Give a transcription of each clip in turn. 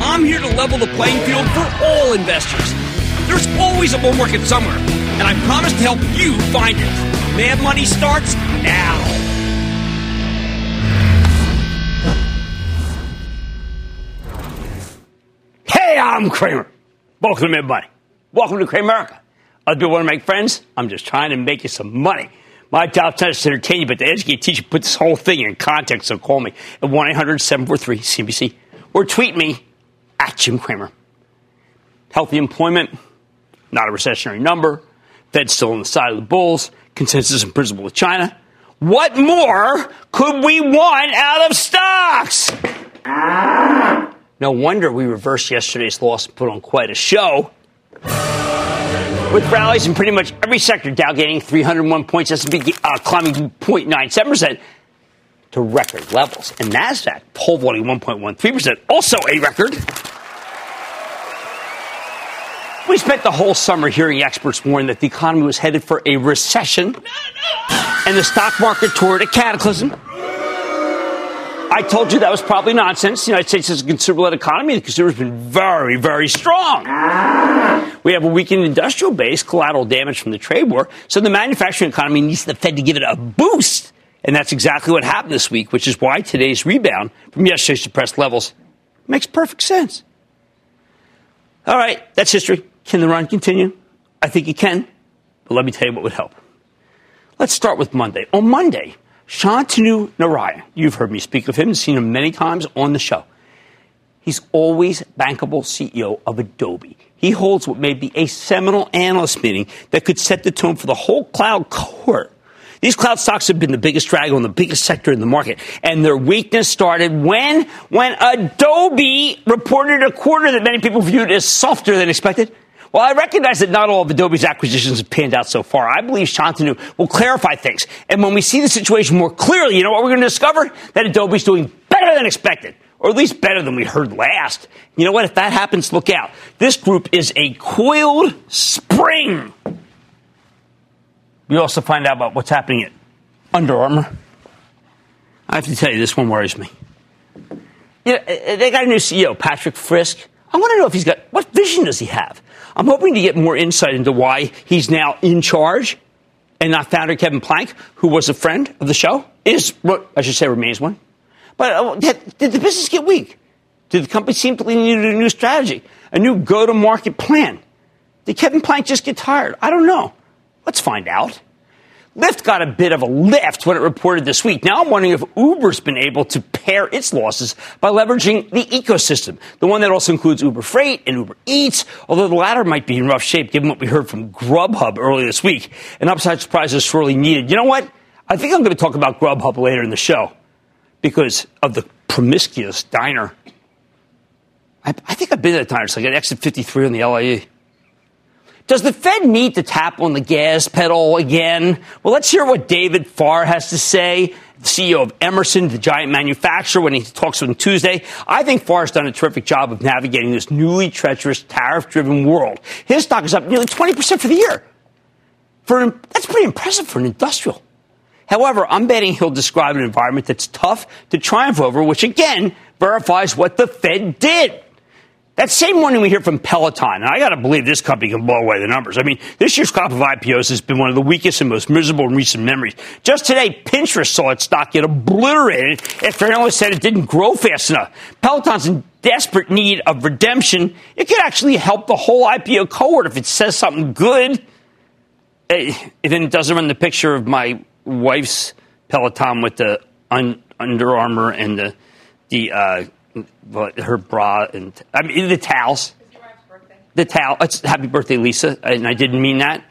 I'm here to level the playing field for all investors. There's always a bull market somewhere, and I promise to help you find it. Mad Money starts now. Hey, I'm Cramer. Welcome to Mad Money. Welcome to Cramerica. Other people want to make friends? I'm just trying to make you some money. My job's not just to entertain you, but to educate, teach you, put this whole thing in context. So call me at 1 800 743 CBC or tweet me at Jim Cramer. Healthy employment, not a recessionary number. Fed still on the side of the bulls. Consensus in principle with China. What more could we want out of stocks? No wonder we reversed yesterday's loss and put on quite a show. With rallies in pretty much every sector, Dow gaining 301 points, S&P uh, climbing 0.97% to record levels. And NASDAQ pole vaulting 1.13%, also a record. We spent the whole summer hearing experts warn that the economy was headed for a recession and the stock market toward a cataclysm. I told you that was probably nonsense. The United States is a consumer-led economy. The consumer's been very, very strong. We have a weakened industrial base, collateral damage from the trade war. So the manufacturing economy needs the Fed to give it a boost. And that's exactly what happened this week, which is why today's rebound from yesterday's depressed levels makes perfect sense. All right, that's history. Can the run continue? I think it can. But let me tell you what would help. Let's start with Monday. On Monday, Shantanu Narayan, you've heard me speak of him and seen him many times on the show. He's always bankable CEO of Adobe. He holds what may be a seminal analyst meeting that could set the tone for the whole cloud cohort. These cloud stocks have been the biggest drag on the biggest sector in the market. And their weakness started when? When Adobe reported a quarter that many people viewed as softer than expected. While I recognize that not all of Adobe's acquisitions have panned out so far, I believe Shantanu will clarify things. And when we see the situation more clearly, you know what we're going to discover? That Adobe's doing better than expected. Or at least better than we heard last. You know what? If that happens, look out. This group is a coiled spring. We also find out about what's happening at Under Armour. I have to tell you, this one worries me. You know, they got a new CEO, Patrick Frisk. I want to know if he's got what vision does he have? I'm hoping to get more insight into why he's now in charge and not founder Kevin Plank, who was a friend of the show, is what I should say remains one. But uh, did the business get weak? Did the company to need a new strategy, a new go-to-market plan? Did Kevin Plank just get tired? I don't know. Let's find out. Lyft got a bit of a lift when it reported this week. Now I'm wondering if Uber's been able to pare its losses by leveraging the ecosystem, the one that also includes Uber Freight and Uber Eats, although the latter might be in rough shape given what we heard from Grubhub earlier this week. An upside surprise is sorely needed. You know what? I think I'm going to talk about Grubhub later in the show because of the promiscuous diner. I, I think I've been at a diner. It's like an exit 53 on the LIE. Does the Fed need to tap on the gas pedal again? Well, let's hear what David Farr has to say, CEO of Emerson, the giant manufacturer, when he talks on Tuesday. I think Farr's done a terrific job of navigating this newly treacherous tariff driven world. His stock is up nearly 20% for the year. For, that's pretty impressive for an industrial. However, I'm betting he'll describe an environment that's tough to triumph over, which again verifies what the Fed did. That same morning we hear from Peloton, and I got to believe this company can blow away the numbers. I mean, this year's crop of IPOs has been one of the weakest and most miserable in recent memories. Just today, Pinterest saw its stock get obliterated after analysts said it didn't grow fast enough. Peloton's in desperate need of redemption. It could actually help the whole IPO cohort if it says something good. Eh, then it doesn't run the picture of my wife's Peloton with the un- Under Armour and the the uh, her bra and I mean the towels. The towel. It's happy birthday, Lisa, and I didn't mean that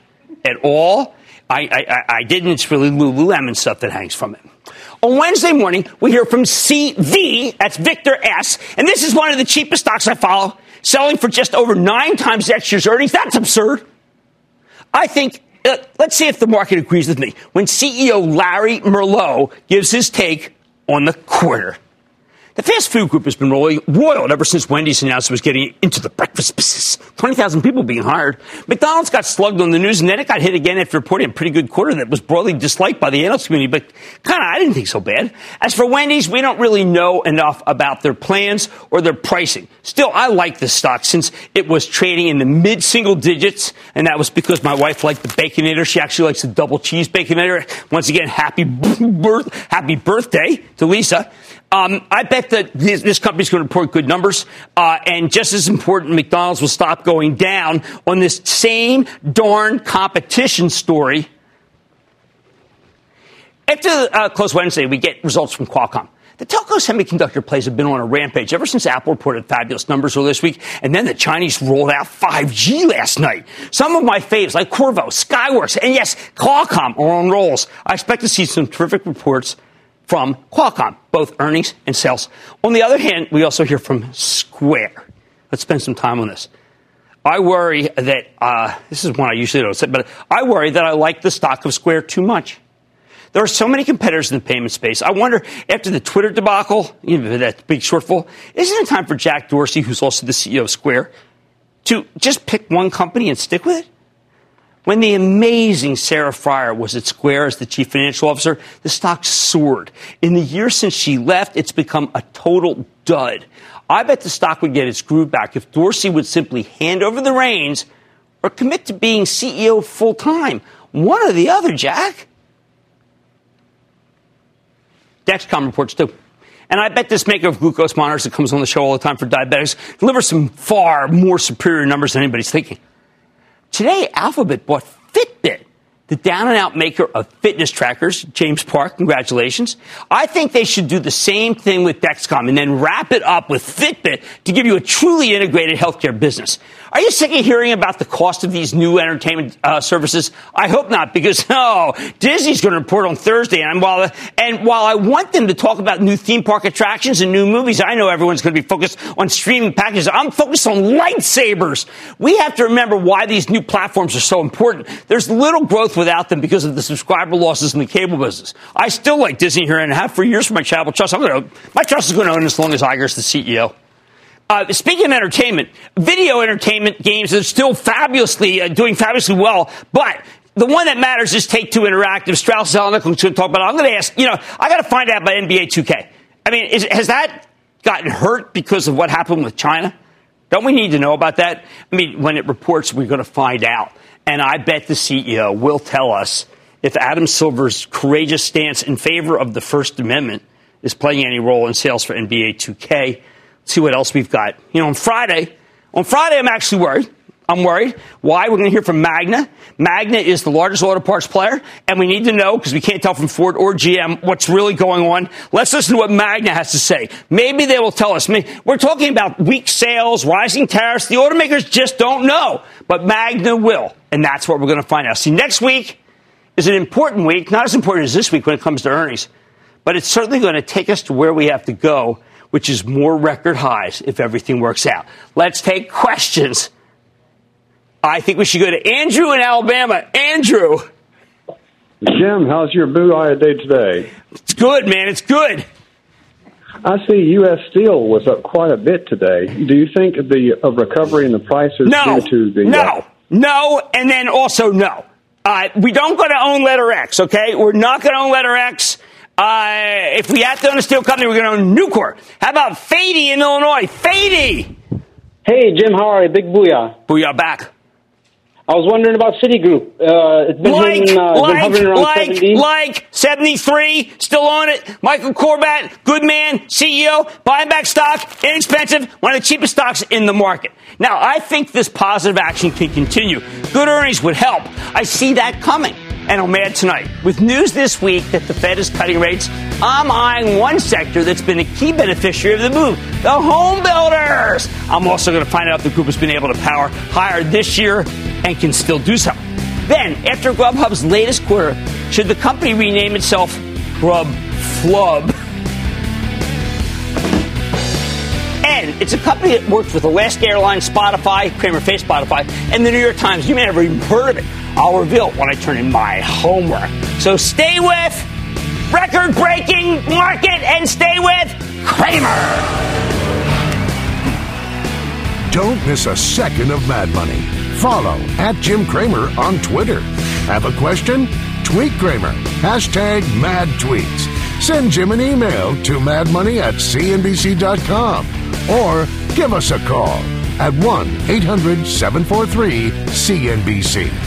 at all. I, I, I didn't. It's really Lululemon stuff that hangs from it. On Wednesday morning, we hear from CV, that's Victor S, and this is one of the cheapest stocks I follow, selling for just over nine times next year's earnings. That's absurd. I think, uh, let's see if the market agrees with me. When CEO Larry Merlo gives his take on the quarter. The fast food group has been rolling roiled ever since Wendy's announced it was getting into the breakfast business. 20,000 people being hired. McDonald's got slugged on the news and then it got hit again after reporting a pretty good quarter that was broadly disliked by the analyst community, but kind of, I didn't think so bad. As for Wendy's, we don't really know enough about their plans or their pricing. Still, I like this stock since it was trading in the mid single digits, and that was because my wife liked the Baconator. She actually likes the double cheese Baconator. Once again, happy birth, happy birthday to Lisa. Um, I bet that this, this company's going to report good numbers. Uh, and just as important, McDonald's will stop going down on this same darn competition story. After uh, close Wednesday, we get results from Qualcomm. The telco semiconductor plays have been on a rampage ever since Apple reported fabulous numbers earlier this week, and then the Chinese rolled out 5G last night. Some of my faves, like Qorvo, Skyworks, and yes, Qualcomm, are on rolls. I expect to see some terrific reports from Qualcomm, both earnings and sales. On the other hand, we also hear from Square. Let's spend some time on this. I worry that uh, this is one I usually don't say, but I worry that I like the stock of Square too much. There are so many competitors in the payment space. I wonder, after the Twitter debacle, you know, that big shortfall, isn't it time for Jack Dorsey, who's also the CEO of Square, to just pick one company and stick with it? When the amazing Sarah Friar was at Square as the chief financial officer, the stock soared. In the year since she left, it's become a total dud. I bet the stock would get its groove back if Dorsey would simply hand over the reins or commit to being CEO full time. One or the other, Jack. Dexcom reports too. And I bet this maker of glucose monitors that comes on the show all the time for diabetics delivers some far more superior numbers than anybody's thinking. Today, Alphabet bought Fitbit, the down and out maker of fitness trackers. James Park, congratulations. I think they should do the same thing with Dexcom and then wrap it up with Fitbit to give you a truly integrated healthcare business. Are you sick of hearing about the cost of these new entertainment uh, services? I hope not, because oh, Disney's going to report on Thursday, and while and while I want them to talk about new theme park attractions and new movies, I know everyone's going to be focused on streaming packages. I'm focused on lightsabers. We have to remember why these new platforms are so important. There's little growth without them because of the subscriber losses in the cable business. I still like Disney here and have for years for my travel trust. I'm going to my trust is going to own as long as Iger's the CEO. Uh, speaking of entertainment, video entertainment games are still fabulously uh, doing fabulously well, but the one that matters is Take Two Interactive. Strauss Zelnick, going to talk about. It. I'm going to ask. You know, I got to find out about NBA 2K. I mean, is, has that gotten hurt because of what happened with China? Don't we need to know about that? I mean, when it reports, we're going to find out. And I bet the CEO will tell us if Adam Silver's courageous stance in favor of the First Amendment is playing any role in sales for NBA 2K see what else we've got. You know, on Friday, on Friday, I'm actually worried. I'm worried. Why? We're going to hear from Magna. Magna is the largest auto parts player, and we need to know, because we can't tell from Ford or GM, what's really going on. Let's listen to what Magna has to say. Maybe they will tell us. I mean, we're talking about weak sales, rising tariffs. The automakers just don't know, but Magna will, and that's what we're going to find out. See, next week is an important week, not as important as this week when it comes to earnings, but it's certainly going to take us to where we have to go which is more record highs if everything works out. Let's take questions. I think we should go to Andrew in Alabama. Andrew. Jim, how's your blue eye day today? It's good, man. It's good. I see U.S. Steel was up quite a bit today. Do you think the a recovery in the prices no, due to the no, uh, no, and then also no. Uh, we don't go to own letter X, okay? We're not going to own letter X. Uh, if we have to own a steel company, we're going to own Nucor. How about Fady in Illinois? Fady! Hey, Jim, how are you? Big booyah. Booyah back. I was wondering about Citigroup. Uh, it's been, like, hitting, uh, like, been hovering around like, 70. like, 73, still on it. Michael Corbat, good man, CEO, buying back stock, inexpensive, one of the cheapest stocks in the market. Now, I think this positive action can continue. Good earnings would help. I see that coming. And mad tonight. With news this week that the Fed is cutting rates, I'm eyeing one sector that's been a key beneficiary of the move the home builders. I'm also going to find out if the group has been able to power higher this year and can still do so. Then, after Grubhub's latest quarter, should the company rename itself Grub Flub? And it's a company that works with Alaska Airlines, Spotify, Cramer Face Spotify, and the New York Times. You may have even heard of it. I'll reveal when I turn in my homework. So stay with record breaking market and stay with Cramer. Don't miss a second of Mad Money. Follow at Jim Cramer on Twitter. Have a question? Tweet Cramer. Hashtag mad tweets. Send Jim an email to madmoney at cnbc.com or give us a call at 1 800 743 CNBC.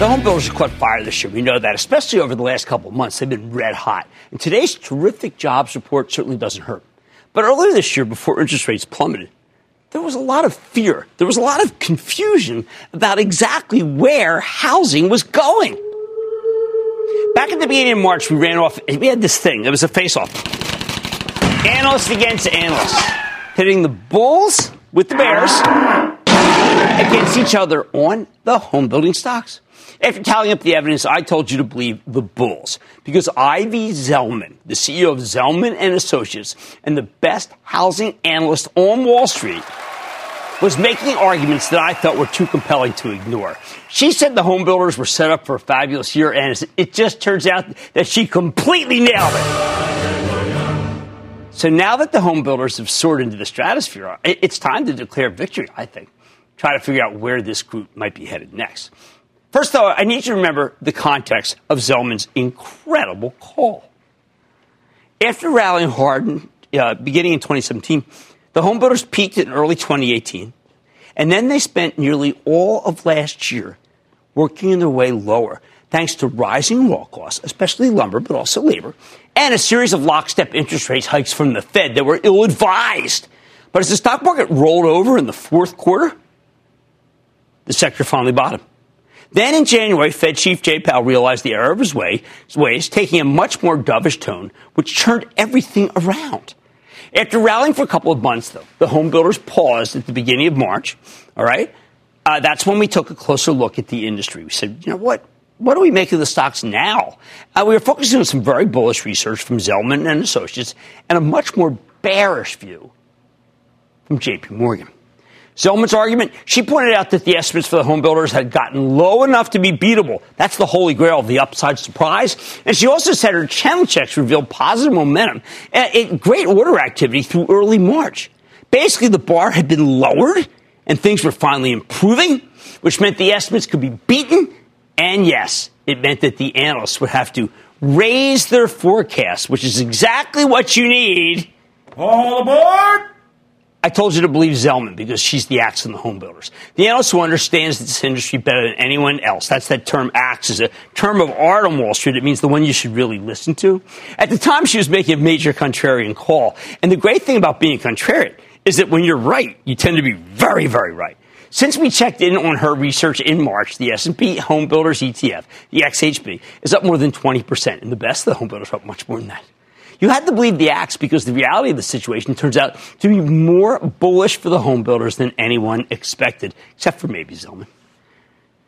The home builders have caught fire this year. We know that, especially over the last couple months. They've been red hot. And today's terrific jobs report certainly doesn't hurt. But earlier this year, before interest rates plummeted, there was a lot of fear. There was a lot of confusion about exactly where housing was going. Back at the beginning of March, we ran off, we had this thing. It was a face off. Analyst against analyst, hitting the Bulls with the Bears against each other on the home building stocks. After tallying up the evidence, I told you to believe the Bulls because Ivy Zelman, the CEO of Zelman and Associates and the best housing analyst on Wall Street, was making arguments that I thought were too compelling to ignore. She said the home builders were set up for a fabulous year, and it just turns out that she completely nailed it. So now that the home builders have soared into the stratosphere, it's time to declare victory, I think. Try to figure out where this group might be headed next. First, though, I need you to remember the context of Zelman's incredible call. After rallying hard uh, beginning in 2017, the homebuilders peaked in early 2018, and then they spent nearly all of last year working their way lower. thanks to rising raw costs, especially lumber, but also labor, and a series of lockstep interest rate hikes from the Fed that were ill advised. But as the stock market rolled over in the fourth quarter, the sector finally bottomed. Then in January, Fed Chief Jay Powell realized the error of his way, ways, taking a much more dovish tone, which turned everything around. After rallying for a couple of months, though, the home builders paused at the beginning of March. All right, uh, that's when we took a closer look at the industry. We said, you know what? What do we make of the stocks now? Uh, we were focusing on some very bullish research from Zelman and Associates and a much more bearish view from J.P. Morgan. Zelman's argument, she pointed out that the estimates for the home builders had gotten low enough to be beatable. That's the holy grail of the upside surprise. And she also said her channel checks revealed positive momentum and great order activity through early March. Basically, the bar had been lowered and things were finally improving, which meant the estimates could be beaten. And yes, it meant that the analysts would have to raise their forecast, which is exactly what you need. All aboard! I told you to believe Zelman because she's the axe in the home builders. The analyst who understands this industry better than anyone else. That's that term axe is a term of art on Wall Street. It means the one you should really listen to. At the time, she was making a major contrarian call. And the great thing about being contrarian is that when you're right, you tend to be very, very right. Since we checked in on her research in March, the S&P Homebuilders ETF, the XHB, is up more than 20%. And the best the homebuilders are up much more than that. You had to believe the axe because the reality of the situation turns out to be more bullish for the home builders than anyone expected, except for maybe Zelman.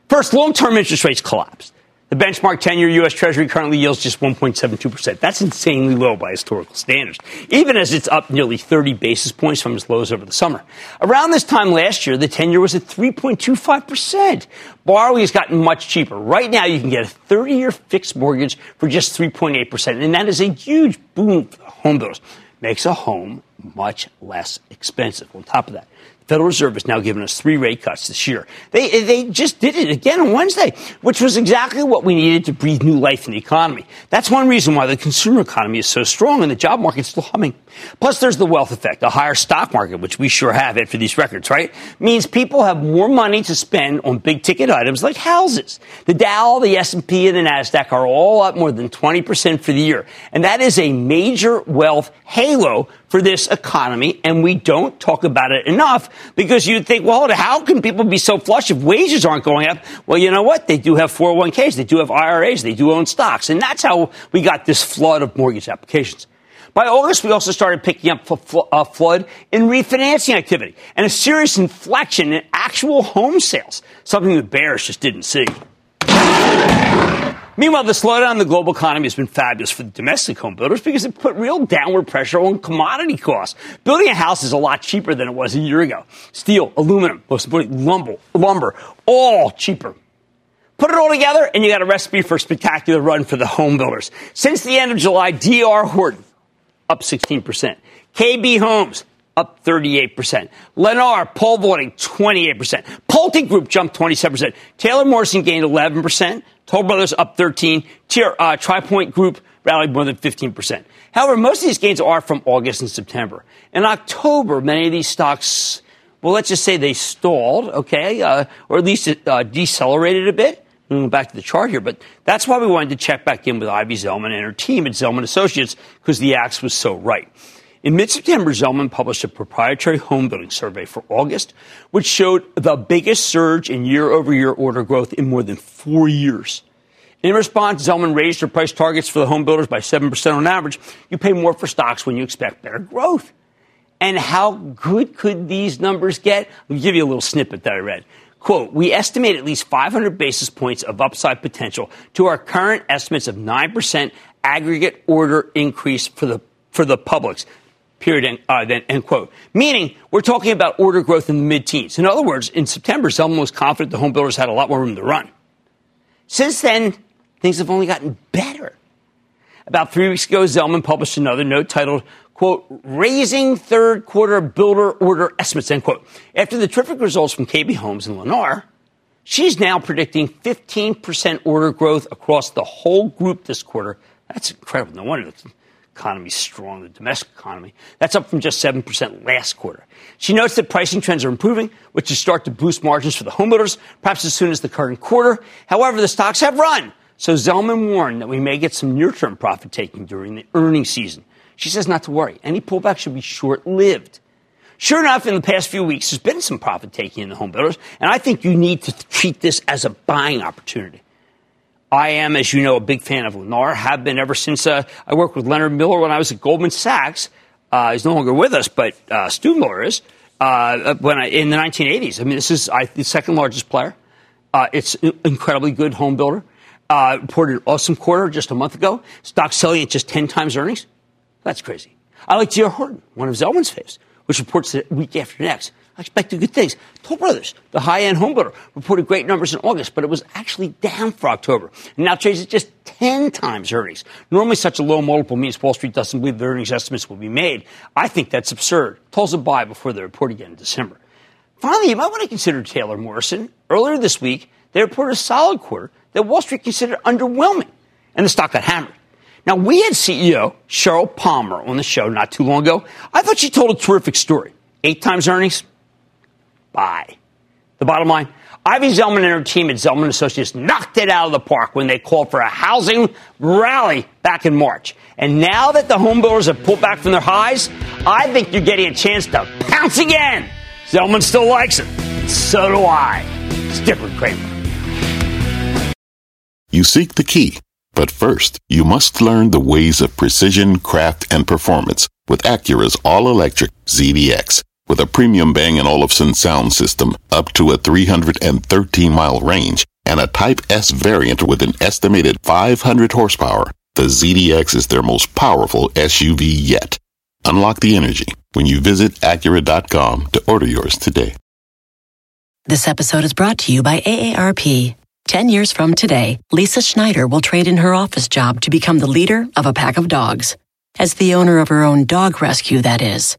First, long term interest rates collapsed. The benchmark 10 year U.S. Treasury currently yields just 1.72%. That's insanely low by historical standards, even as it's up nearly 30 basis points from its lows over the summer. Around this time last year, the 10 year was at 3.25%. Borrowing has gotten much cheaper. Right now, you can get a 30 year fixed mortgage for just 3.8%, and that is a huge boom for home builders. Makes a home much less expensive. On top of that, Federal Reserve has now given us three rate cuts this year. They, they just did it again on Wednesday, which was exactly what we needed to breathe new life in the economy. That's one reason why the consumer economy is so strong and the job market's still humming. Plus, there's the wealth effect. A higher stock market, which we sure have after these records, right? Means people have more money to spend on big ticket items like houses. The Dow, the S&P, and the NASDAQ are all up more than 20% for the year. And that is a major wealth halo for this economy, and we don't talk about it enough because you'd think, well, how can people be so flush if wages aren't going up? Well, you know what? They do have 401ks, they do have IRAs, they do own stocks, and that's how we got this flood of mortgage applications. By August, we also started picking up a uh, flood in refinancing activity and a serious inflection in actual home sales, something the bears just didn't see. Meanwhile, the slowdown in the global economy has been fabulous for the domestic home builders because it put real downward pressure on commodity costs. Building a house is a lot cheaper than it was a year ago. Steel, aluminum, most importantly, lumber, lumber, all cheaper. Put it all together, and you got a recipe for a spectacular run for the home builders. Since the end of July, DR Horton up 16%. KB Homes, up 38%. Lennar, pole vaulting, 28%. Pulte Group jumped 27%. Taylor Morrison gained 11%. Toll Brothers up 13. Tier, uh, TRI Pointe Group rallied more than 15%. However, most of these gains are from August and September. In October, many of these stocks, well, let's just say they stalled, okay, uh, or at least it uh, decelerated a bit. We'll back to the chart here, but that's why we wanted to check back in with Ivy Zelman and her team at Zelman Associates because the axe was so right. In mid September, Zelman published a proprietary home building survey for August, which showed the biggest surge in year over year order growth in more than four years. In response, Zelman raised her price targets for the home builders by 7% on average. You pay more for stocks when you expect better growth. And how good could these numbers get? Me give you a little snippet that I read. Quote, we estimate at least 500 basis points of upside potential to our current estimates of 9% aggregate order increase for the, for the publics period, uh, then, end quote. Meaning, we're talking about order growth in the mid teens. In other words, in September, someone was confident the home builders had a lot more room to run. Since then, things have only gotten better. About three weeks ago, Zelman published another note titled, quote, raising third quarter builder order estimates, end quote. After the terrific results from KB Homes and Lennar, she's now predicting 15% order growth across the whole group this quarter. That's incredible. No wonder economy is strong, the domestic economy. That's up from just 7% last quarter. She notes that pricing trends are improving, which will start to boost margins for the homebuilders, perhaps as soon as the current quarter. However, the stocks have run So Zelman warned that we may get some near-term profit taking during the earnings season. She says not to worry. Any pullback should be short-lived. Sure enough, in the past few weeks, there's been some profit taking in the home builders, and I think you need to treat this as a buying opportunity. I am, as you know, a big fan of Lennar, have been ever since uh, I worked with Leonard Miller when I was at Goldman Sachs. Uh, he's no longer with us, but uh, Stu Miller is. Uh, when I, in the 1980s, I mean, this is I, the second largest player. Uh, it's an incredibly good home builder. Uh, reported an awesome quarter just a month ago. Stock selling at just 10 times earnings. That's crazy. I like D.R. Horton, one of Zelman's faves which reports the week after next. I expected good things. Toll Brothers, the high-end home builder, reported great numbers in August, but it was actually down for October. And now trades at just 10 times earnings. Normally such a low multiple means Wall Street doesn't believe the earnings estimates will be made. I think that's absurd. Toll's a buy before they report again in December. Finally, you might want to consider Taylor Morrison. Earlier this week, they reported a solid quarter that Wall Street considered underwhelming, and the stock got hammered. Now, we had CEO Sheryl Palmer on the show not too long ago. I thought she told a terrific story. Eight times earnings? Bye. The bottom line Ivy Zelman and her team at Zelman Associates knocked it out of the park when they called for a housing rally back in March. And now that the homebuilders have pulled back from their highs, I think you're getting a chance to pounce again. Zelman still likes it. So do I. Stick with Cramer. You seek the key but first, you must learn the ways of precision, craft, and performance with Acura's all-electric ZDX. With a premium Bang & Olufsen sound system up to a 313-mile range and a Type S variant with an estimated 500 horsepower, the ZDX is their most powerful SUV yet. Unlock the energy when you visit Acura.com to order yours today. This episode is brought to you by AARP. Ten years from today, Lisa Schneider will trade in her office job to become the leader of a pack of dogs. As the owner of her own dog rescue, that is.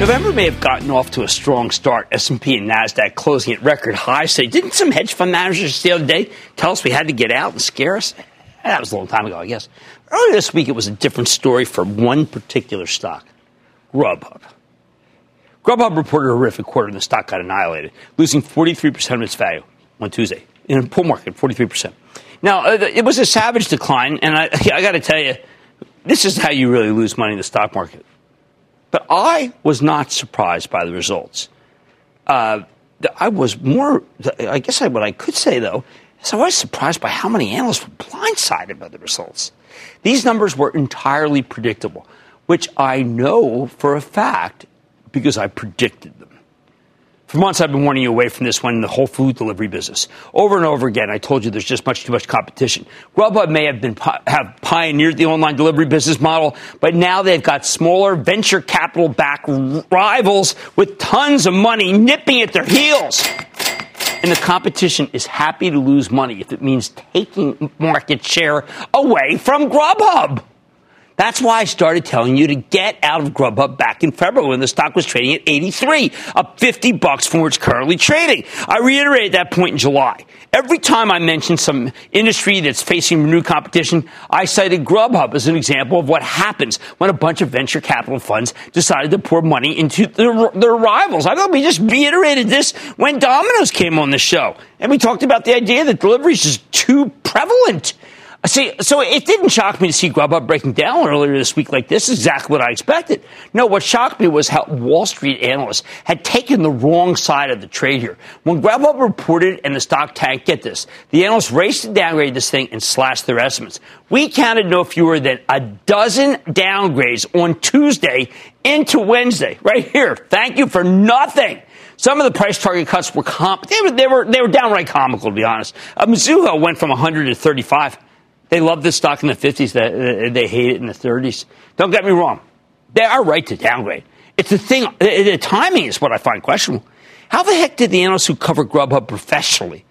November may have gotten off to a strong start. S&P and Nasdaq closing at record highs today. Didn't some hedge fund managers the other day tell us we had to get out and scare us? That was a long time ago, I guess. Earlier this week, it was a different story for one particular stock, Grubhub. Grubhub reported a horrific quarter, and the stock got annihilated, losing 43% of its value on Tuesday in a bull market, 43%. Now, uh, it was a savage decline, and I, I got to tell you, this is how you really lose money in the stock market. But I was not surprised by the results. Uh, I was more, I guess I, what I could say though, is I was surprised by how many analysts were blindsided by the results. These numbers were entirely predictable, which I know for a fact because I predicted them. For months, I've been warning you away from this one in the whole food delivery business. Over and over again, I told you there's just much too much competition. Grubhub may have been have pioneered the online delivery business model, but now they've got smaller venture capital backed rivals with tons of money nipping at their heels. And the competition is happy to lose money if it means taking market share away from Grubhub. That's why I started telling you to get out of Grubhub back in February when the stock was trading at 83, up 50 bucks from where it's currently trading. I reiterated that point in July. Every time I mentioned some industry that's facing renewed competition, I cited Grubhub as an example of what happens when a bunch of venture capital funds decided to pour money into their, their rivals. I thought we just reiterated this when Domino's came on the show. And we talked about the idea that delivery is just too prevalent. See, so it didn't shock me to see Grubhub breaking down earlier this week like this. Exactly what I expected. No, what shocked me was how Wall Street analysts had taken the wrong side of the trade here. When Grubhub reported and the stock tanked, get this, the analysts raced to downgrade this thing and slashed their estimates. We counted no fewer than a dozen downgrades on Tuesday into Wednesday. Right here. Thank you for nothing. Some of the price target cuts were comp. They were they were they were downright comical to be honest. Uh, Mizuho went from 100 to 35. They love this stock in the 50s. They hate it in the 30s. Don't get me wrong. They are right to downgrade. It's the thing, the timing is what I find questionable. How the heck did the analysts who cover Grubhub professionally,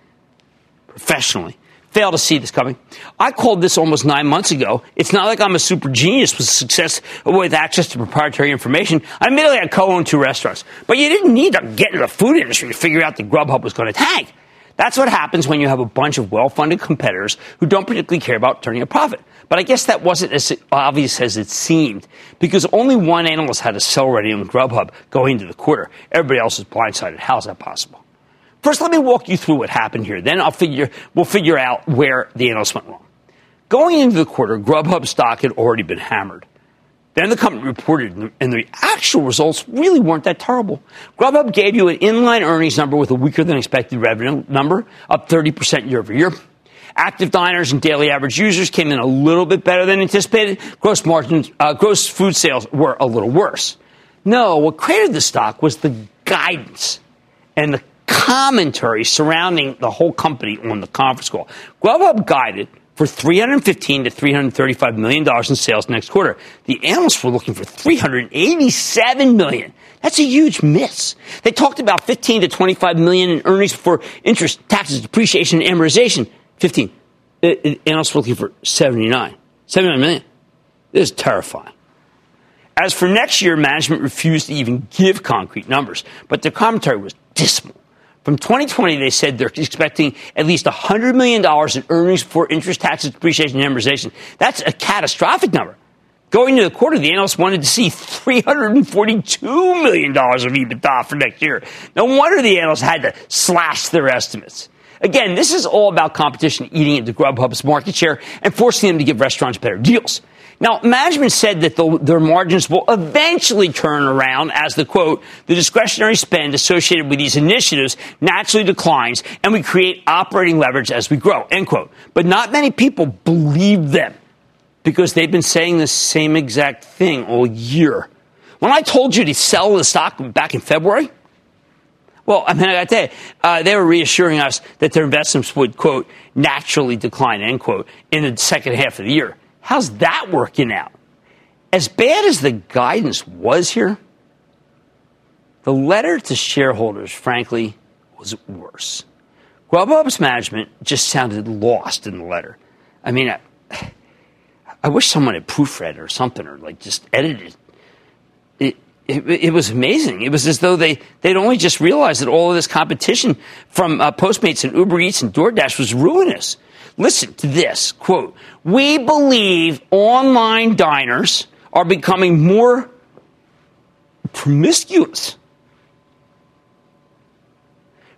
professionally, fail to see this coming. I called this almost nine months ago. It's not like I'm a super genius with success with access to proprietary information. I admittedly had co-owned two restaurants, but you didn't need to get into the food industry to figure out that Grubhub was going to tank. That's what happens when you have a bunch of well-funded competitors who don't particularly care about turning a profit. But I guess that wasn't as obvious as it seemed because only one analyst had a sell ready on Grubhub going into the quarter. Everybody else was blindsided. How's that possible? First, let me walk you through what happened here. Then I'll figure, we'll figure out where the analysts went wrong. Going into the quarter, Grubhub stock had already been hammered. Then the company reported, and the actual results really weren't that terrible. Grubhub gave you an inline earnings number with a weaker than expected revenue number, up 30% year over year. Active diners and daily average users came in a little bit better than anticipated. Gross margins, uh, gross food sales were a little worse. No, what created the stock was the guidance and the commentary surrounding the whole company on the conference call. Grubhub guided for 315 to 335 million dollars in sales next quarter. The analysts were looking for 387 million. That's a huge miss. They talked about 15 to 25 million in earnings before interest, taxes, depreciation, and amortization. 15. The analysts were looking for 79. 79 million. This is terrifying. As for next year, management refused to even give concrete numbers, but their commentary was dismal. From 2020, they said they're expecting at least $100 million in earnings before interest, taxes, depreciation, and amortization. That's a catastrophic number. Going into the quarter, the analysts wanted to see $342 million of EBITDA for next year. No wonder the analysts had to slash their estimates. Again, this is all about competition eating into Grubhub's market share and forcing them to give restaurants better deals. Now, management said that the, their margins will eventually turn around as the quote, the discretionary spend associated with these initiatives naturally declines and we create operating leverage as we grow, end quote. But not many people believe them because they've been saying the same exact thing all year. When I told you to sell the stock back in February, well, I mean, I got to tell you, uh, they were reassuring us that their investments would, quote, naturally decline, end quote, in the second half of the year. How's that working out? As bad as the guidance was here, the letter to shareholders, frankly, was worse. Grubhub's management just sounded lost in the letter. I mean, I, I wish someone had proofread or something or like just edited it. It, was amazing. It was as though they, they'd only just realized that all of this competition from uh, Postmates and Uber Eats and DoorDash was ruinous. Listen to this quote We believe online diners are becoming more promiscuous.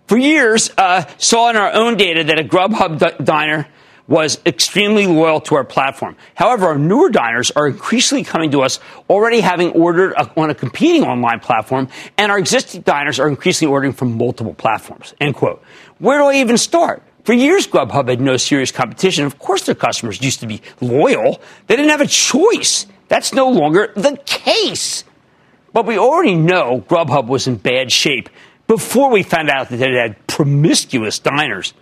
For years, uh, saw in our own data that a Grubhub d- diner was extremely loyal to our platform. However, our newer diners are increasingly coming to us already having ordered on a competing online platform, and our existing diners are increasingly ordering from multiple platforms. End quote. Where do I even start? For years, Grubhub had no serious competition. Of course, their customers used to be loyal. They didn't have a choice. That's no longer the case. But we already know Grubhub was in bad shape before we found out that it had promiscuous diners.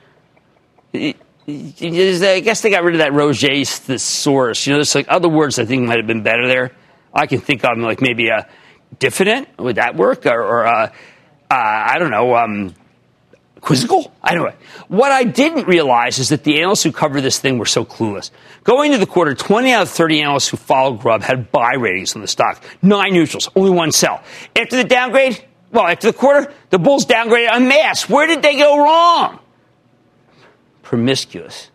I guess they got rid of that Roget thesaurus. You know, there's like other words I think might have been better there. I can think of like maybe a diffident. Would that work? Or, or uh, uh, I don't know. Um, quizzical? I don't know. What I didn't realize is that the analysts who cover this thing were so clueless. Going into the quarter, 20 out of 30 analysts who followed Grub had buy ratings on the stock. Nine neutrals, only one sell. After the downgrade, well, after the quarter, the Bulls downgraded en masse. Where did they go wrong? Promiscuous.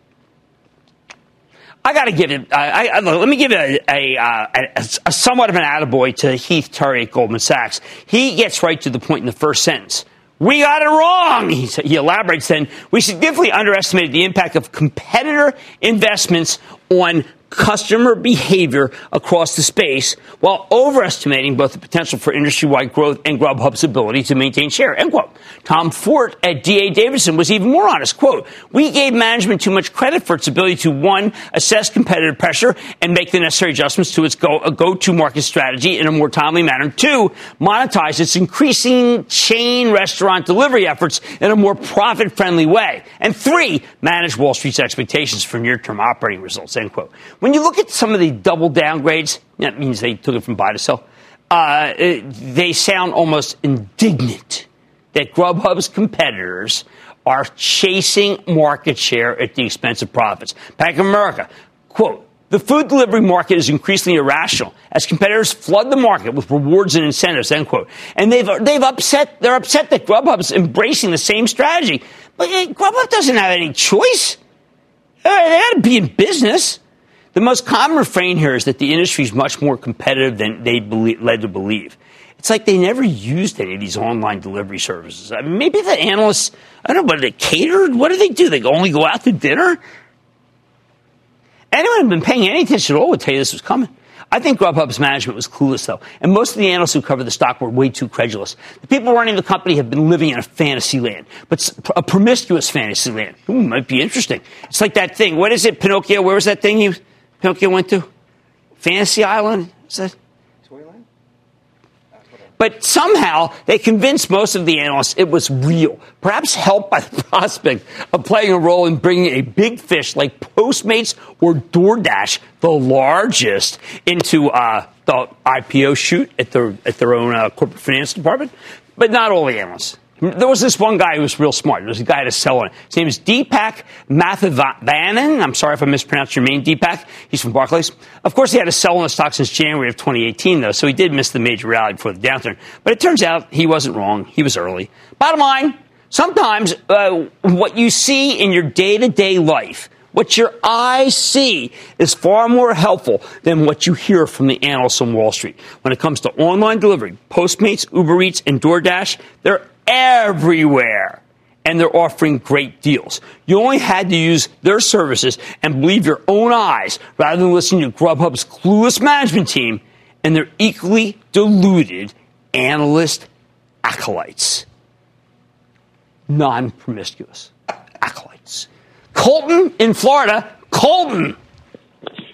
I got to give it. I, I, let me give it a, a, uh, a, a, somewhat of an attaboy to Heath Terry at Goldman Sachs. He gets right to the point in the first sentence. We got it wrong. He, he elaborates then. We significantly underestimated the impact of competitor investments on customer behavior across the space while overestimating both the potential for industry-wide growth and Grubhub's ability to maintain share. End quote. Tom Forte at DA Davidson was even more honest. Quote, we gave management too much credit for its ability to one, assess competitive pressure and make the necessary adjustments to its go, go-to market strategy in a more timely manner. Two, monetize its increasing chain restaurant delivery efforts in a more profit-friendly way. And three, manage Wall Street's expectations for near-term operating results. End quote. When you look at some of the double downgrades, that means they took it from buy to sell, uh, they sound almost indignant that Grubhub's competitors are chasing market share at the expense of profits. Bank of America, quote, the food delivery market is increasingly irrational as competitors flood the market with rewards and incentives, end quote. And they've, they've upset, they're upset that Grubhub's embracing the same strategy. But uh, Grubhub doesn't have any choice. Uh, they got to be in business. The most common refrain here is that the industry is much more competitive than they believe, led to believe. It's like they never used any of these online delivery services. I mean, maybe the analysts, I don't know, but they catered? What do they do? They only go out to dinner? Anyone who's been paying any attention at all would tell you this was coming. I think Grubhub's management was clueless, though, and most of the analysts who cover the stock were way too credulous. The people running the company have been living in a fantasy land, but a promiscuous fantasy land. Ooh, might be interesting. It's like that thing. What is it, Pinocchio? Where was that thing you Pinocchio went to? Fantasy Island? Is that? But somehow they convinced most of the analysts it was real, perhaps helped by the prospect of playing a role in bringing a big fish like Postmates or DoorDash, the largest, into uh, the IPO shoot at their, at their own uh, corporate finance department. But not all the analysts. There was this one guy who was real smart. There was a guy to sell on it. His name is Deepak Mathivanan. I'm sorry if I mispronounced your name, Deepak. He's from Barclays. Of course, he had a sell on the stock since January of 2018, though, so he did miss the major rally before the downturn. But it turns out he wasn't wrong. He was early. Bottom line, sometimes uh, what you see in your day to day life, what your eyes see is far more helpful than what you hear from the analysts on Wall Street. When it comes to online delivery, Postmates, Uber Eats, and DoorDash, they're everywhere. And they're offering great deals. You only had to use their services and believe your own eyes rather than listening to Grubhub's clueless management team and their equally deluded analyst acolytes. Non promiscuous acolytes. Colton in Florida. Colton.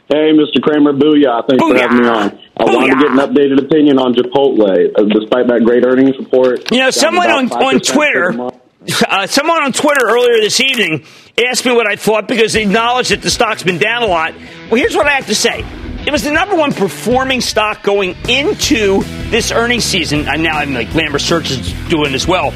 Hey, Mr. Cramer, booyah. Thanks booyah. for having me on. I booyah. wanted to get an updated opinion on Chipotle, uh, despite that great earnings report. You know, someone on, on Twitter, uh, someone on Twitter earlier this evening asked me what I thought because they acknowledged that the stock's been down a lot. Well, here's what I have to say. It was the number one performing stock going into this earnings season, and now I'm like Lam Research is doing as well.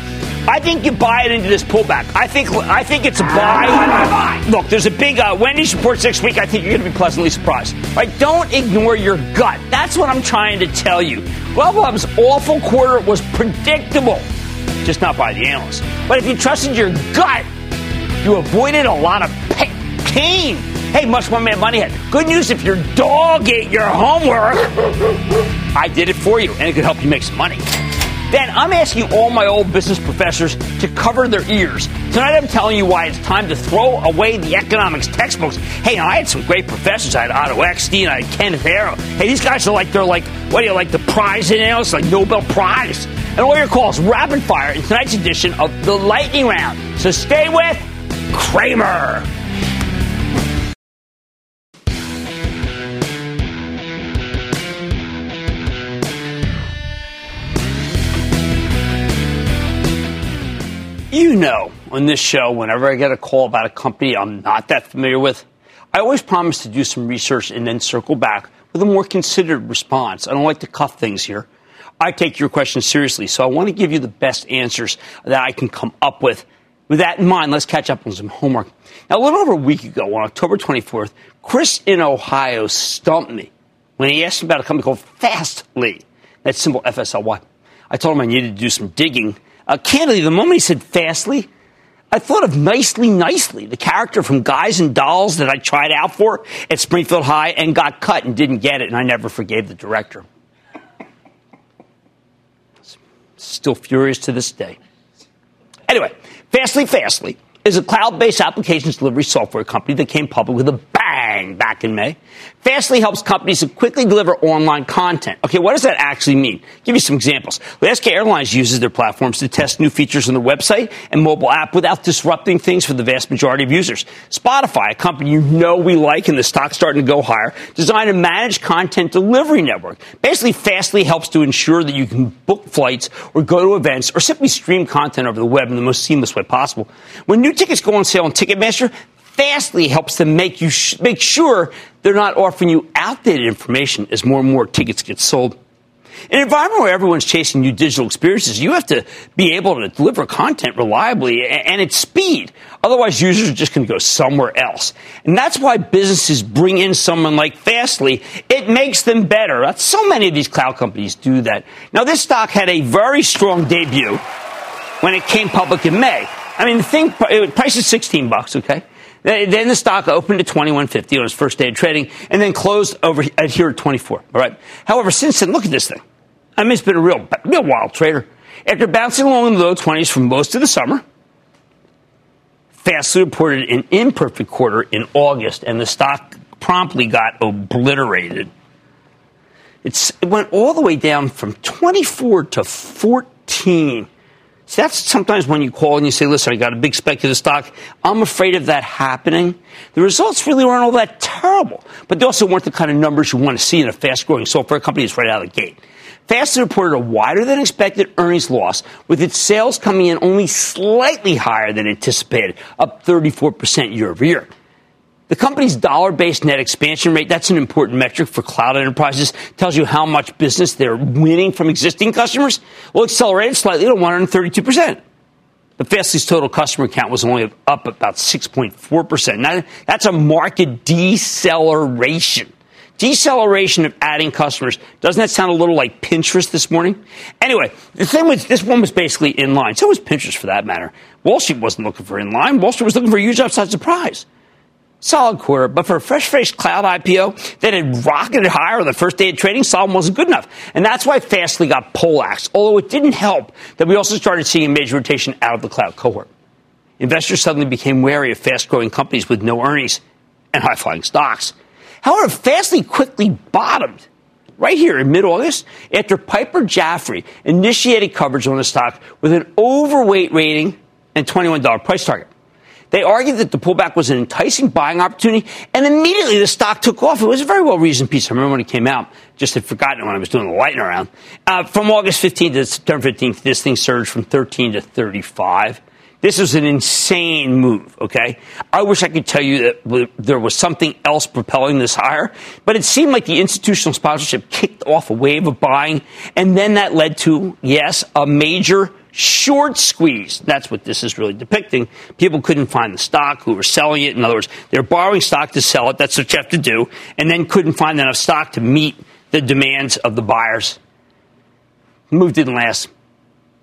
I think you buy it into this pullback. I think I think it's a buy. Look, there's a big uh, Wendy's report next week. I think you're going to be pleasantly surprised. Right? Don't ignore your gut. That's what I'm trying to tell you. Grubhub's awful quarter was predictable, just not by the analysts. But if you trusted your gut, you avoided a lot of pain. Hey, much more man money head. Good news if your dog ate your homework. I did it for you, and it could help you make some money. Ben, I'm asking all my old business professors to cover their ears. Tonight I'm telling you why it's time to throw away the economics textbooks. Hey, I had some great professors. I had Otto Eckstein, I had Ken Arrow. Hey, these guys are like, they're like, what do you like, the prize analysts, like Nobel Prize. And all your calls, rapid fire in tonight's edition of the Lightning Round. So stay with Cramer. You know, on this show, whenever I get a call about a company I'm not that familiar with, I always promise to do some research and then circle back with a more considered response. I don't like to cuff things here. I take your questions seriously, so I want to give you the best answers that I can come up with. With that in mind, let's catch up on some homework. Now, a little over a week ago, on October 24th, Chris in Ohio stumped me when he asked me about a company called Fastly. That's symbol FSLY. I told him I needed to do some digging uh, candidly, the moment he said fastly, I thought of Nicely Nicely, the character from Guys and Dolls that I tried out for at Springfield High and got cut and didn't get it, and I never forgave the director. Still furious to this day. Anyway, Fastly Fastly is a cloud based applications delivery software company that came public with a bang back in May. Fastly helps companies to quickly deliver online content. Okay, what does that actually mean? I'll give you some examples. Alaska Airlines uses their platforms to test new features on their website and mobile app without disrupting things for the vast majority of users. Spotify, a company you know we like and the stock's starting to go higher, designed a managed content delivery network. Basically, Fastly helps to ensure that you can book flights or go to events or simply stream content over the web in the most seamless way possible. When new tickets go on sale on Ticketmaster, Fastly helps them make you sh- make sure they're not offering you outdated information as more and more tickets get sold. In an environment where everyone's chasing new digital experiences, you have to be able to deliver content reliably and at speed. Otherwise, users are just going to go somewhere else. And that's why businesses bring in someone like Fastly. It makes them better. So many of these cloud companies do that. Now, this stock had a very strong debut when it came public in May. I mean, the thing, price is 16 bucks, okay? Then the stock opened at 21.50 on its first day of trading and then closed over at here at 24. All right. However, since then, look at this thing. I mean, it's been a real, real wild trader. After bouncing along in the low 20s for most of the summer, Fastly reported an imperfect quarter in August, and the stock promptly got obliterated. It's, it went all the way down from 24 to 14 See, that's sometimes when you call and you say, listen, I got a big speculative stock. I'm afraid of that happening. The results really weren't all that terrible, but they also weren't the kind of numbers you want to see in a fast growing software company that's right out of the gate. Fastly reported a wider than expected earnings loss, with its sales coming in only slightly higher than anticipated, up 34% year over year. The company's dollar based net expansion rate, that's an important metric for cloud enterprises, tells you how much business they're winning from existing customers. Well, accelerated slightly to 132%. But Fastly's total customer count was only up about 6.4%. Now, that's a market deceleration. Deceleration of adding customers. Doesn't that sound a little like Pinterest this morning? Anyway, the thing was, this one was basically in line. So was Pinterest for that matter. Wall Street wasn't looking for in line. Wall Street was looking for a huge upside surprise solid quarter, but for a fresh faced cloud IPO that had rocketed higher on the first day of trading, solid wasn't good enough. And that's why Fastly got poleaxed, although it didn't help that we also started seeing a major rotation out of the cloud cohort. Investors suddenly became wary of fast growing companies with no earnings and high flying stocks. However, Fastly quickly bottomed right here in mid August after Piper Jaffray initiated coverage on the stock with an overweight rating and $21 price target. They argued that the pullback was an enticing buying opportunity, and immediately the stock took off. It was a very well reasoned piece. I remember when it came out, just had forgotten when I was doing the lightning around. Uh, from August 15th to September 15th, this thing surged from 13 to 35. This was an insane move, okay? I wish I could tell you that there was something else propelling this higher, but it seemed like the institutional sponsorship kicked off a wave of buying, and then that led to, yes, a major short squeeze. That's what this is really depicting. People couldn't find the stock who were selling it. In other words, they're borrowing stock to sell it. That's what you have to do. And then couldn't find enough stock to meet the demands of the buyers. Move didn't last.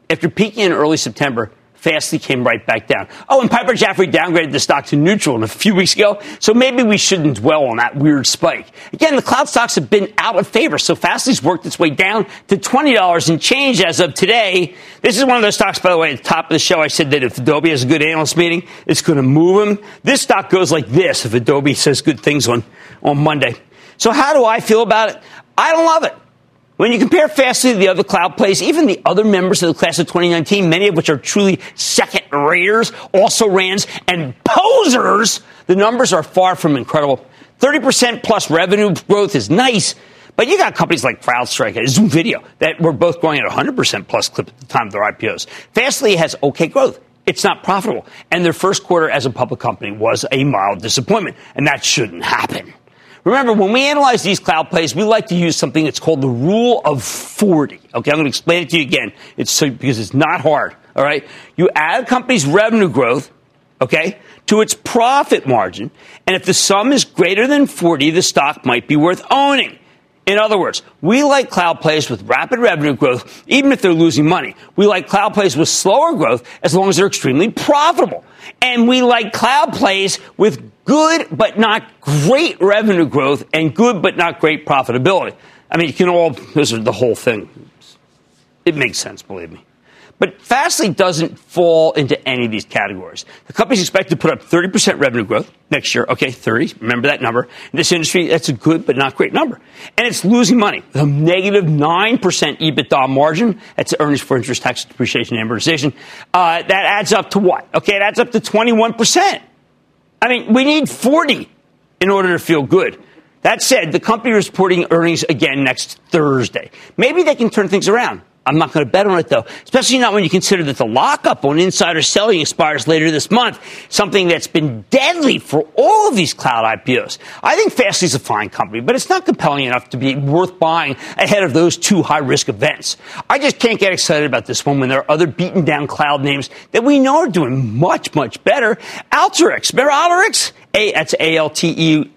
After peaking in early September, Fastly came right back down. Oh, and Piper Jaffray downgraded the stock to neutral in a few weeks ago, so maybe we shouldn't dwell on that weird spike. Again, the cloud stocks have been out of favor, so Fastly's worked its way down to $20 and change as of today. This is one of those stocks, by the way, at the top of the show, I said that if Adobe has a good analyst meeting, it's going to move them. This stock goes like this if Adobe says good things on, on Monday. So how do I feel about it? I don't love it. When you compare Fastly to the other cloud plays, even the other members of the class of 2019, many of which are truly second raters, also rans, and posers, the numbers are far from incredible. 30% plus revenue growth is nice, but you got companies like CrowdStrike and Zoom Video that were both growing at 100% plus clip at the time of their IPOs. Fastly has okay growth. It's not profitable. And their first quarter as a public company was a mild disappointment. And that shouldn't happen. Remember, when we analyze these cloud plays, we like to use something that's called the rule of 40. Okay, I'm going to explain it to you again. It's so, because it's not hard. All right. You add a company's revenue growth, okay, to its profit margin. And if the sum is greater than 40, the stock might be worth owning. In other words, we like cloud plays with rapid revenue growth, even if they're losing money. We like cloud plays with slower growth as long as they're extremely profitable. And we like cloud plays with good but not great revenue growth and good but not great profitability. I mean, you can all, this is the whole thing. It makes sense, believe me. But Fastly doesn't fall into any of these categories. The company's expected to put up 30% revenue growth next year. Okay, 30. Remember that number. In this industry, that's a good but not great number. And it's losing money. The negative 9% EBITDA margin, that's earnings for interest, tax, depreciation, and amortization. Uh, that adds up to what? Okay, it adds up to 21%. I mean, we need 40 in order to feel good. That said, the company is reporting earnings again next Thursday. Maybe they can turn things around. I'm not going to bet on it though, especially not when you consider that the lockup on insider selling expires later this month, something that's been deadly for all of these cloud IPOs. I think Fastly's a fine company, but it's not compelling enough to be worth buying ahead of those two high risk events. I just can't get excited about this one when there are other beaten down cloud names that we know are doing much, much better. Alteryx, remember Alteryx? A, that's A-L-T-E-R-Y-X.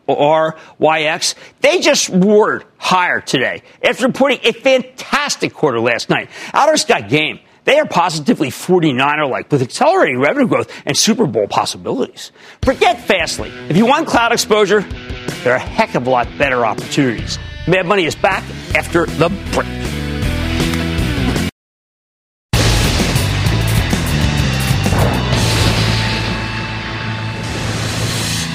They just roared higher today after reporting a fantastic quarter last night. Alteryx got game. They are positively 49er like with accelerating revenue growth and Super Bowl possibilities. Forget Fastly. If you want cloud exposure, there are a heck of a lot better opportunities. Mad Money is back after the break.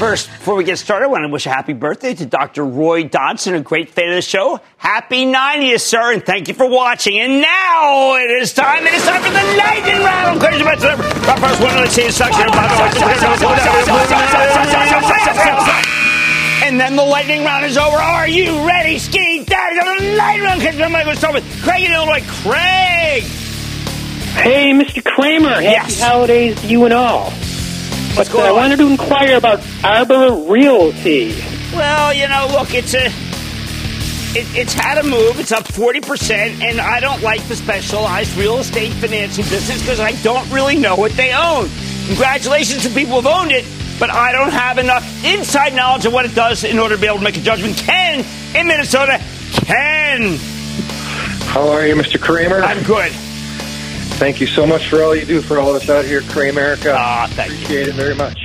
First, before we get started, I want to wish a happy birthday to Dr. Roy Dodson, a great fan of the show. Happy 90th, sir, and thank you for watching. And now it is time. It is time for the lightning round. Question about the first one. Let's see suction. And then the lightning round is over. Are you ready, Ski Daddy? The lightning round. Because I'm going to start with Craig in Illinois. Craig. Hey, Mr. Cramer. Happy Yes. holidays to you and all. But uh, I wanted to inquire about Arbor Realty. Well, you know, look, it's a. It, it's had a move. It's up 40%, and I don't like the specialized real estate financing business because I don't really know what they own. Congratulations to people who've owned it, but I don't have enough inside knowledge of what it does in order to be able to make a judgment. Ken in Minnesota. Ken! How are you, Mr. Cramer? I'm good. Thank you so much for all you do for all of us out here at America. Ah, thank you. Appreciate it very much.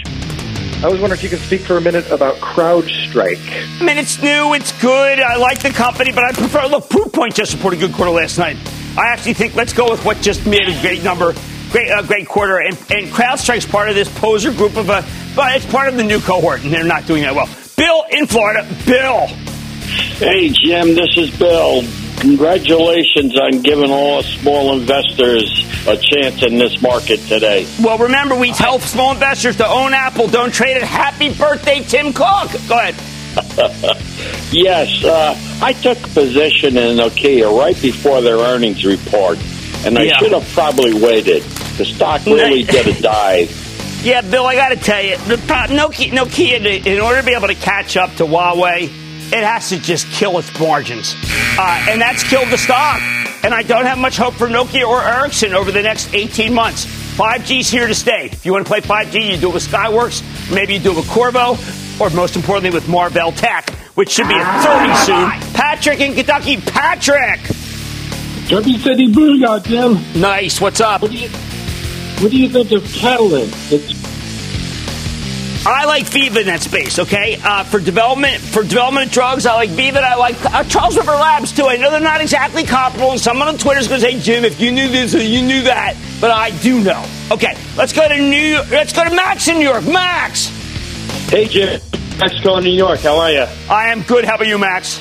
I was wondering if you could speak for a minute about CrowdStrike. I mean, it's new, it's good. I like the company, but I prefer. Look, Proofpoint just reported a good quarter last night. I actually think let's go with what just made a great number, great, uh, great quarter. And, and CrowdStrike's part of this poser group of a, but it's part of the new cohort, and they're not doing that well. Bill in Florida. Bill. Hey, Jim, this is Bill. Congratulations on giving all small investors a chance in this market today. Well, remember, we tell small investors to own Apple. Don't trade it. Happy birthday, Tim Cook. Go ahead. yes, uh, I took a position in Nokia right before their earnings report, and I Yeah. should have probably waited. The stock really did a dive. Yeah, Bill, I got to tell you, the Nokia, Nokia, in order to be able to catch up to Huawei, it has to just kill its margins. Uh, and that's killed the stock. And I don't have much hope for Nokia or Ericsson over the next 18 months. 5G's here to stay. If you want to play 5G, you do it with Skyworks, maybe you do it with Qorvo, or most importantly with Marvell Tech, which should be at 30 soon. Patrick in Kentucky. Patrick! Derby City Booyah, Jim. Nice. What's up? What do you, what do you think of Catalent? It's I like Viva in that space, okay? Uh, for development, for development of drugs, I like Viva. I like uh, Charles River Labs too. I know they're not exactly comparable, and someone on Twitter is going to say, "Jim, if you knew this or you knew that," but I do know. Okay, let's go to New. Let's go to Max in New York. Max, Hey, Jim. Mexico, and New York. How are you? I am good. How about you, Max?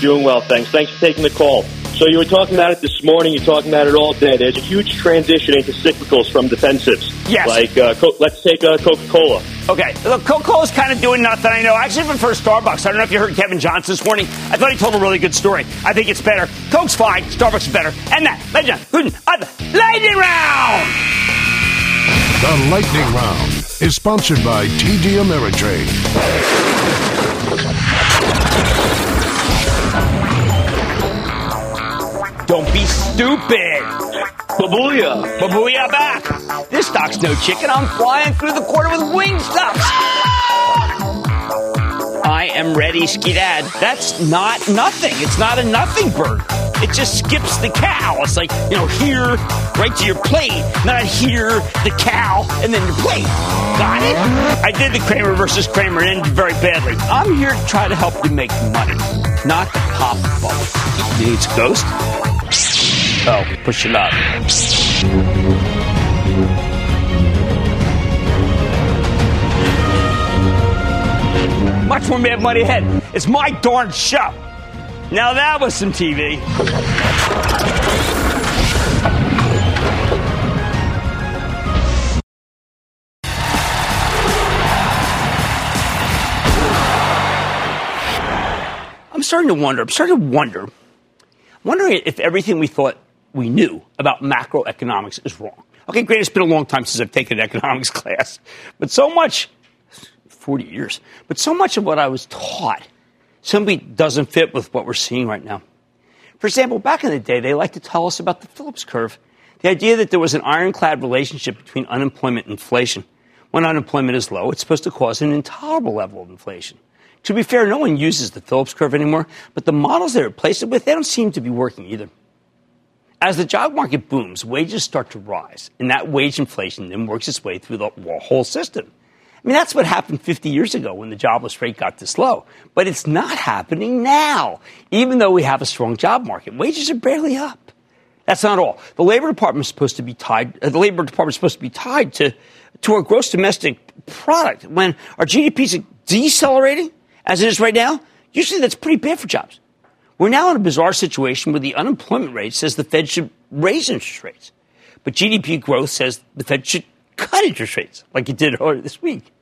Doing well, thanks. Thanks for taking the call. So you were talking about it this morning. You're talking about it all day. There's a huge transition into cyclicals from defensives. Yes. Like, uh, co- let's take uh, Coca-Cola. Okay, look, Coca-Cola's kind of doing nothing. I know. I actually prefer Starbucks. I don't know if you heard Kevin Johnson this morning. I thought he told a really good story. I think it's better. Coke's fine. Starbucks is better. And that, ladies and gentlemen, uh, lightning round. The Lightning Round is sponsored by TD Ameritrade. Don't be stupid. Babuya. Babuya back. This stock's no chicken. I'm flying through the quarter with wing stocks. I am ready, skidad. That's not nothing. It's not a nothing bird. It just skips the cow. It's like, you know, here, right to your plate, not here, the cow, and then your plate. Got it? I did the Kramer versus Kramer and ended very badly. I'm here to try to help you make money, not to pop bubbles. You need a ghost? Oh, push it up. Much more Mad Money ahead. It's my darn show. Now that was some TV. I'm starting to wonder. I'm starting to wonder. Wondering if everything we thought we knew about macroeconomics is wrong. Okay, great, it's been a long time since I've taken an economics class, but so much, 40 years, but so much of what I was taught simply doesn't fit with what we're seeing right now. For example, back in the day, they like to tell us about the Phillips curve, the idea that there was an ironclad relationship between unemployment and inflation. When unemployment is low, it's supposed to cause an intolerable level of inflation. To be fair, no one uses the Phillips curve anymore, but the models they replaced it with, they don't seem to be working either. As the job market booms, wages start to rise, and that wage inflation then works its way through the whole system. I mean, that's what happened 50 years ago when the jobless rate got this low. But it's not happening now, even though we have a strong job market. Wages are barely up. That's not all. The Labor Department is supposed to be tied, uh, the Labor Department is supposed to be tied to, to our gross domestic product. When our GDP is decelerating, as it is right now, usually that's pretty bad for jobs. We're now in a bizarre situation where the unemployment rate says the Fed should raise interest rates, but GDP growth says the Fed should cut interest rates, like it did earlier this week.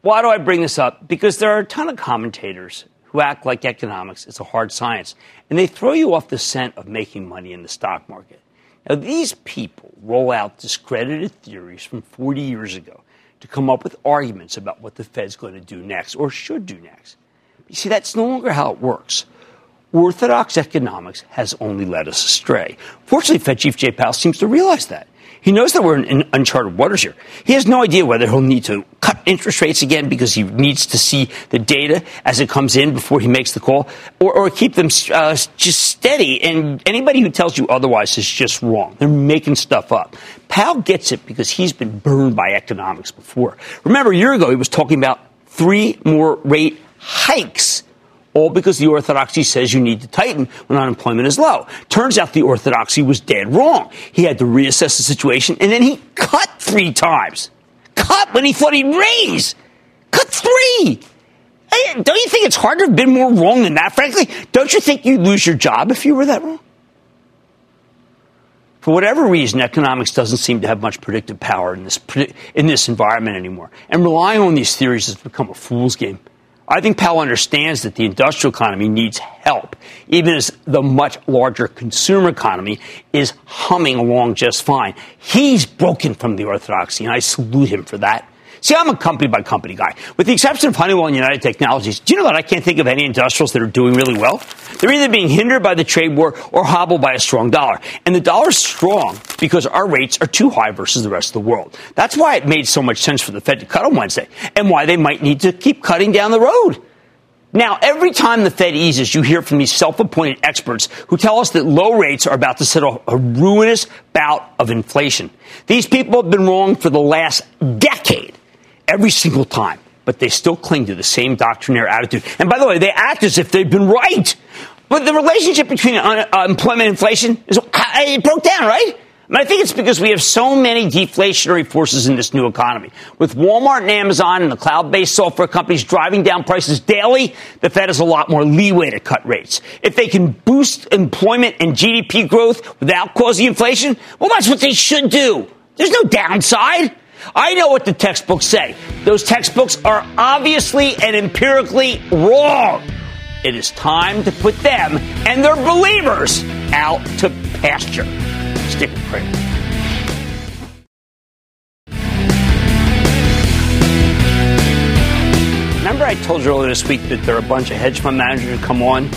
Why do I bring this up? Because there are a ton of commentators who act like economics is a hard science, and they throw you off the scent of making money in the stock market. Now, these people roll out discredited theories from 40 years ago to come up with arguments about what the Fed's going to do next or should do next. You see, that's no longer how it works. Orthodox economics has only led us astray. Fortunately, Fed Chief Jay Powell seems to realize that. He knows that we're in uncharted waters here. He has no idea whether he'll need to cut interest rates again because he needs to see the data as it comes in before he makes the call, or, or keep them uh, just steady. And anybody who tells you otherwise is just wrong. They're making stuff up. Powell gets it because he's been burned by economics before. Remember, a year ago, he was talking about three more rate hikes all because the orthodoxy says you need to tighten when unemployment is low. Turns out the orthodoxy was dead wrong. He had to reassess the situation, and then he cut three times. Cut when he thought he'd raise. Cut three. Hey, don't you think it's hard to have been more wrong than that, frankly? Don't you think you'd lose your job if you were that wrong? For whatever reason, economics doesn't seem to have much predictive power in this, in this environment anymore. And relying on these theories has become a fool's game. I think Powell understands that the industrial economy needs help, even as the much larger consumer economy is humming along just fine. He's broken from the orthodoxy, and I salute him for that. See, I'm a company by company guy. With the exception of Honeywell and United Technologies, do you know that I can't think of any industrials that are doing really well? They're either being hindered by the trade war or hobbled by a strong dollar. And the dollar's strong because our rates are too high versus the rest of the world. That's why it made so much sense for the Fed to cut on Wednesday and why they might need to keep cutting down the road. Now, every time the Fed eases, you hear from these self appointed experts who tell us that low rates are about to settle a ruinous bout of inflation. These people have been wrong for the last decade every single time, but they still cling to the same doctrinaire attitude. And by the way, they act as if they've been right. But the relationship between uh, uh, unemployment and inflation is uh, it broke down, right? And I think it's because we have so many deflationary forces in this new economy. With Walmart and Amazon and the cloud based software companies driving down prices daily, the Fed has a lot more leeway to cut rates. If they can boost employment and GDP growth without causing inflation, well, that's what they should do. There's no downside. I know what the textbooks say. Those textbooks are obviously and empirically wrong. It is time to put them and their believers out to pasture. Stick with Cramer. Remember, I told you earlier this week that there are a bunch of hedge fund managers who come on.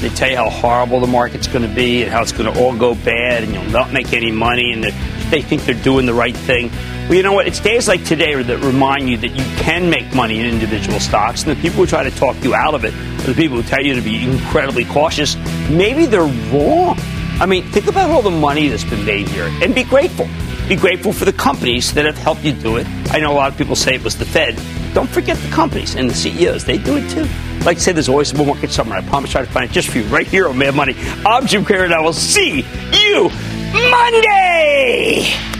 They tell you how horrible the market's going to be and how it's going to all go bad and you'll not make any money and they think they're doing the right thing. Well, you know what? It's days like today that remind you that you can make money in individual stocks, and the people who try to talk you out of it the people who tell you to be incredibly cautious. Maybe they're wrong. I mean, think about all the money that's been made here and be grateful. Be grateful for the companies that have helped you do it. I know a lot of people say it was the Fed. Don't forget the companies and the CEOs. They do it too. Like I said, there's always a bull market somewhere. I promise I'll try to find it just for you right here on Mad Money. I'm Jim Cramer, and I will see you Monday!